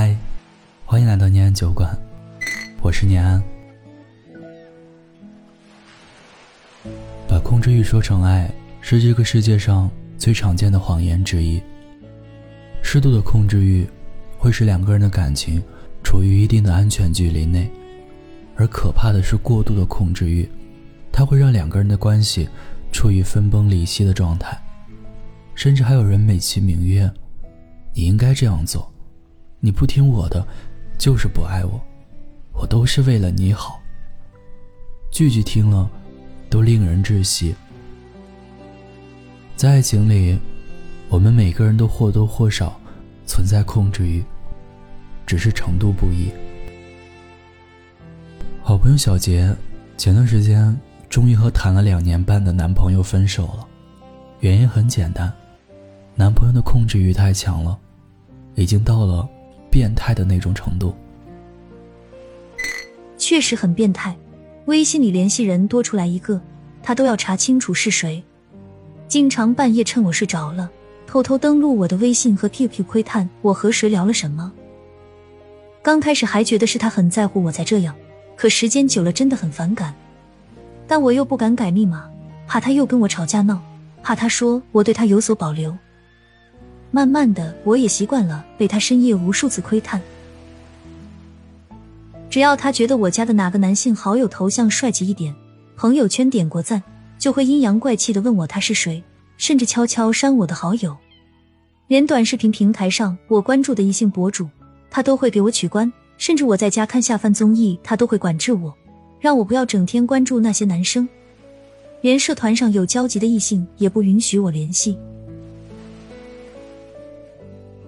嗨，欢迎来到念安酒馆，我是念安。把控制欲说成爱，是这个世界上最常见的谎言之一。适度的控制欲会使两个人的感情处于一定的安全距离内，而可怕的是过度的控制欲，它会让两个人的关系处于分崩离析的状态，甚至还有人美其名曰：“你应该这样做，你不听我的，就是不爱我，我都是为了你好。”句句听了都令人窒息。在爱情里。我们每个人都或多或少存在控制欲，只是程度不一。好朋友小杰前段时间终于和谈了两年半的男朋友分手了，原因很简单，男朋友的控制欲太强了，已经到了变态的那种程度。确实很变态，微信里联系人多出来一个，他都要查清楚是谁，经常半夜趁我睡着了。偷偷登录我的微信和 QQ 窥探我和谁聊了什么。刚开始还觉得是他很在乎我才这样，可时间久了真的很反感。但我又不敢改密码，怕他又跟我吵架闹，怕他说我对他有所保留。慢慢的，我也习惯了被他深夜无数次窥探。只要他觉得我家的哪个男性好友头像帅气一点，朋友圈点过赞，就会阴阳怪气的问我他是谁。甚至悄悄删我的好友，连短视频平台上我关注的异性博主，他都会给我取关。甚至我在家看下饭综艺，他都会管制我，让我不要整天关注那些男生。连社团上有交集的异性也不允许我联系。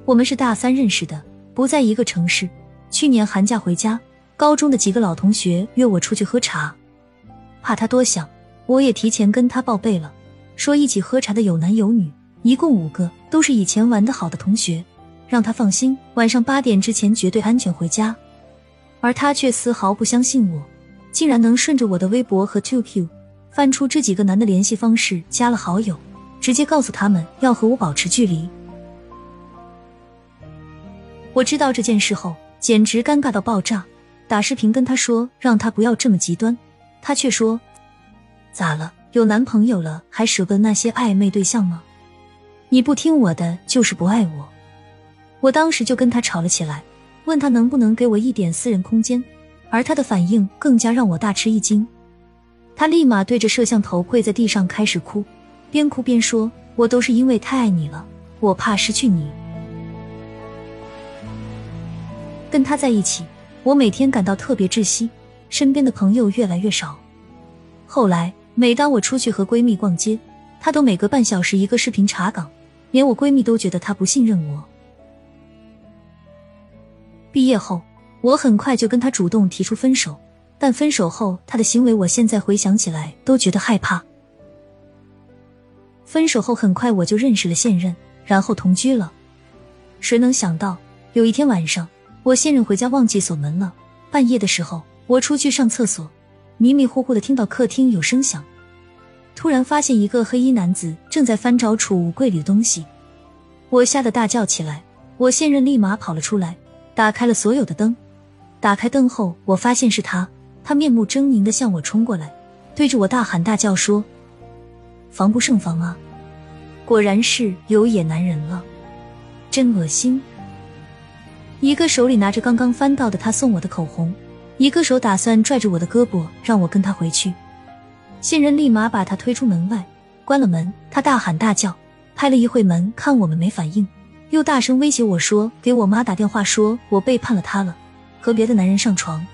我们是大三认识的，不在一个城市。去年寒假回家，高中的几个老同学约我出去喝茶，怕他多想，我也提前跟他报备了。说一起喝茶的有男有女，一共五个，都是以前玩的好的同学，让他放心，晚上八点之前绝对安全回家。而他却丝毫不相信我，竟然能顺着我的微博和 QQ 翻出这几个男的联系方式，加了好友，直接告诉他们要和我保持距离。我知道这件事后，简直尴尬到爆炸，打视频跟他说让他不要这么极端，他却说咋了？有男朋友了，还舍不得那些暧昧对象吗？你不听我的，就是不爱我。我当时就跟他吵了起来，问他能不能给我一点私人空间，而他的反应更加让我大吃一惊。他立马对着摄像头跪在地上开始哭，边哭边说：“我都是因为太爱你了，我怕失去你。跟他在一起，我每天感到特别窒息，身边的朋友越来越少。后来。”每当我出去和闺蜜逛街，她都每隔半小时一个视频查岗，连我闺蜜都觉得她不信任我。毕业后，我很快就跟她主动提出分手，但分手后她的行为，我现在回想起来都觉得害怕。分手后很快我就认识了现任，然后同居了。谁能想到有一天晚上，我现任回家忘记锁门了，半夜的时候我出去上厕所，迷迷糊糊的听到客厅有声响。突然发现一个黑衣男子正在翻找储物柜里的东西，我吓得大叫起来。我现任立马跑了出来，打开了所有的灯。打开灯后，我发现是他，他面目狰狞的向我冲过来，对着我大喊大叫说：“防不胜防啊！”果然是有野男人了，真恶心。一个手里拿着刚刚翻到的他送我的口红，一个手打算拽着我的胳膊让我跟他回去。现任立马把他推出门外，关了门。他大喊大叫，拍了一会门，看我们没反应，又大声威胁我说：“给我妈打电话，说我背叛了她了，和别的男人上床。”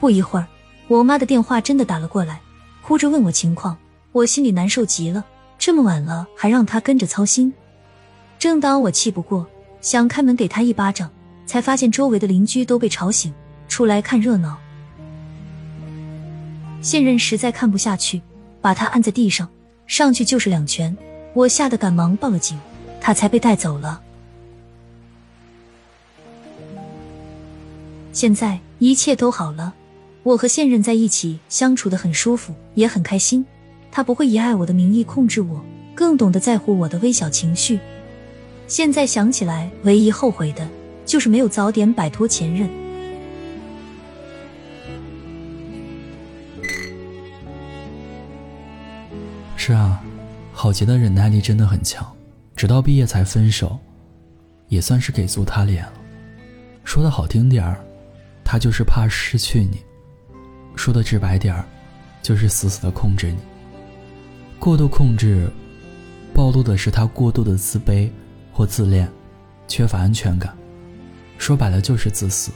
不一会儿，我妈的电话真的打了过来，哭着问我情况，我心里难受极了。这么晚了，还让他跟着操心。正当我气不过，想开门给他一巴掌，才发现周围的邻居都被吵醒，出来看热闹。现任实在看不下去，把他按在地上，上去就是两拳。我吓得赶忙报了警，他才被带走了。现在一切都好了，我和现任在一起相处的很舒服，也很开心。他不会以爱我的名义控制我，更懂得在乎我的微小情绪。现在想起来，唯一后悔的就是没有早点摆脱前任。是啊，郝杰的忍耐力真的很强，直到毕业才分手，也算是给足他脸了。说的好听点儿，他就是怕失去你；说的直白点儿，就是死死的控制你。过度控制，暴露的是他过度的自卑或自恋，缺乏安全感。说白了就是自私。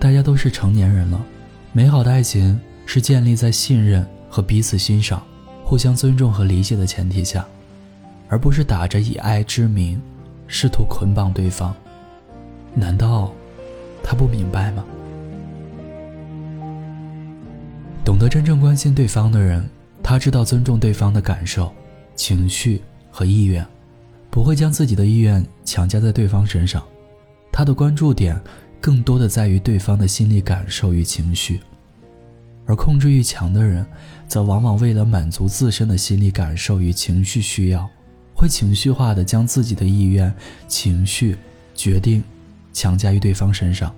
大家都是成年人了，美好的爱情是建立在信任和彼此欣赏。互相尊重和理解的前提下，而不是打着以爱之名，试图捆绑对方。难道他不明白吗？懂得真正关心对方的人，他知道尊重对方的感受、情绪和意愿，不会将自己的意愿强加在对方身上。他的关注点更多的在于对方的心理感受与情绪。而控制欲强的人，则往往为了满足自身的心理感受与情绪需要，会情绪化的将自己的意愿、情绪、决定强加于对方身上。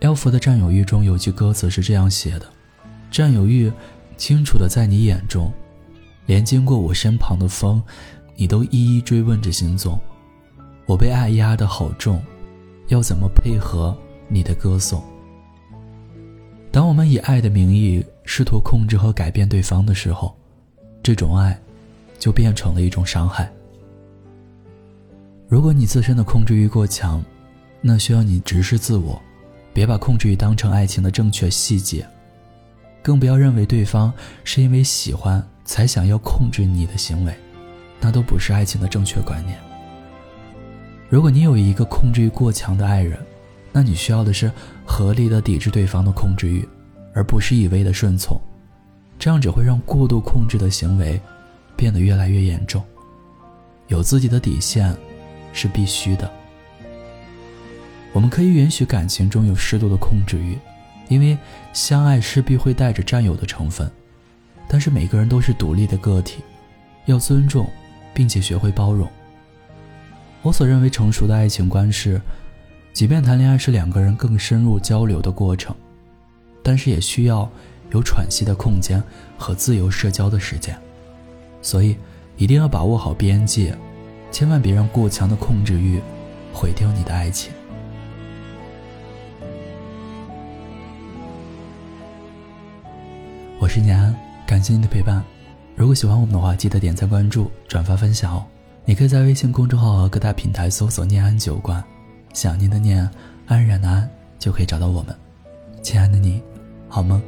L 佛的占有欲中有句歌词是这样写的：“占有欲清楚的在你眼中，连经过我身旁的风，你都一一追问着行踪。我被爱压得好重，要怎么配合你的歌颂？”当我们以爱的名义试图控制和改变对方的时候，这种爱就变成了一种伤害。如果你自身的控制欲过强，那需要你直视自我，别把控制欲当成爱情的正确细节，更不要认为对方是因为喜欢才想要控制你的行为，那都不是爱情的正确观念。如果你有一个控制欲过强的爱人，那你需要的是合理的抵制对方的控制欲，而不是一味的顺从，这样只会让过度控制的行为变得越来越严重。有自己的底线是必须的。我们可以允许感情中有适度的控制欲，因为相爱势必会带着占有的成分。但是每个人都是独立的个体，要尊重，并且学会包容。我所认为成熟的爱情观是。即便谈恋爱是两个人更深入交流的过程，但是也需要有喘息的空间和自由社交的时间，所以一定要把握好边界，千万别让过强的控制欲毁掉你的爱情。我是念安，感谢你的陪伴。如果喜欢我们的话，记得点赞、关注、转发、分享哦。你可以在微信公众号和各大平台搜索“念安酒馆”。想念的念，安然的安，就可以找到我们。亲爱的你，好梦。